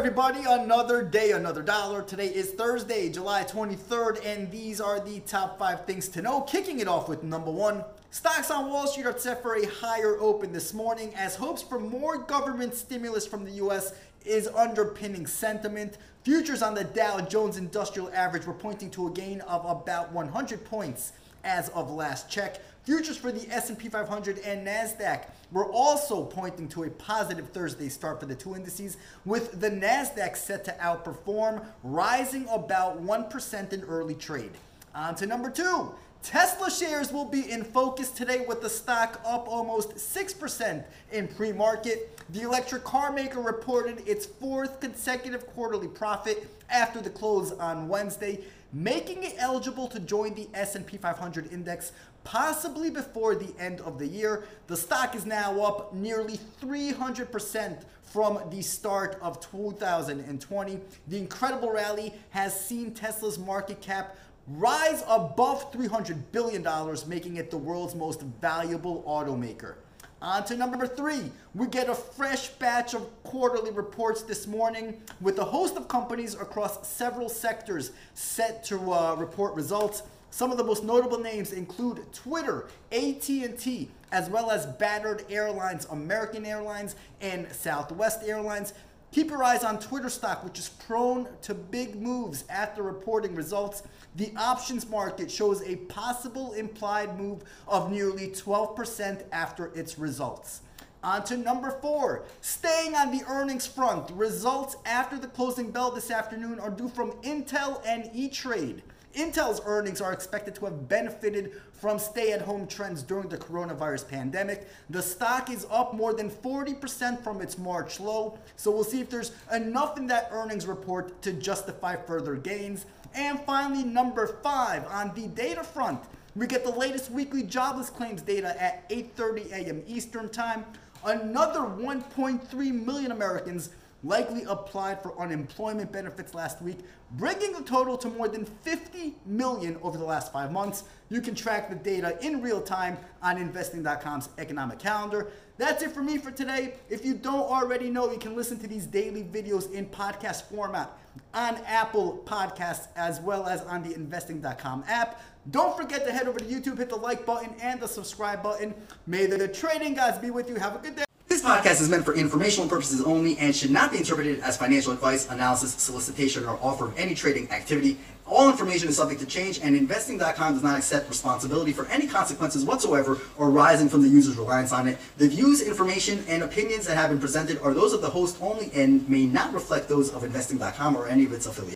everybody? Another day, another dollar. Today is Thursday, July 23rd, and these are the top five things to know. Kicking it off with number one. Stocks on Wall Street are set for a higher open this morning as hopes for more government stimulus from the U.S. is underpinning sentiment. Futures on the Dow Jones Industrial Average were pointing to a gain of about 100 points as of last check. Futures for the S&P 500 and Nasdaq were also pointing to a positive Thursday start for the two indices, with the Nasdaq set to outperform, rising about 1% in early trade. On to number 2. Tesla shares will be in focus today with the stock up almost 6% in pre market. The electric car maker reported its fourth consecutive quarterly profit after the close on Wednesday, making it eligible to join the S&P 500 index possibly before the end of the year. The stock is now up nearly 300% from the start of 2020. The incredible rally has seen Tesla's market cap rise above $300 billion, making it the world's most valuable automaker. On to number three, we get a fresh batch of quarterly reports this morning with a host of companies across several sectors set to uh, report results. Some of the most notable names include Twitter, AT&T, as well as battered airlines American Airlines and Southwest Airlines. Keep your eyes on Twitter stock, which is prone to big moves after reporting results. The options market shows a possible implied move of nearly 12% after its results. On to number four. Staying on the earnings front, results after the closing bell this afternoon are due from Intel and E Trade. Intel's earnings are expected to have benefited from stay at home trends during the coronavirus pandemic. The stock is up more than 40% from its March low, so we'll see if there's enough in that earnings report to justify further gains. And finally, number five, on the data front, we get the latest weekly jobless claims data at 8:30 a.m. Eastern Time. Another 1.3 million Americans likely applied for unemployment benefits last week, bringing the total to more than 50 million over the last five months. You can track the data in real time on investing.com's economic calendar. That's it for me for today. If you don't already know, you can listen to these daily videos in podcast format on Apple Podcasts as well as on the investing.com app. Don't forget to head over to YouTube, hit the like button and the subscribe button. May the trading gods be with you. Have a good day. This podcast is meant for informational purposes only and should not be interpreted as financial advice, analysis, solicitation, or offer of any trading activity. All information is subject to change, and investing.com does not accept responsibility for any consequences whatsoever arising from the user's reliance on it. The views, information, and opinions that have been presented are those of the host only and may not reflect those of investing.com or any of its affiliates.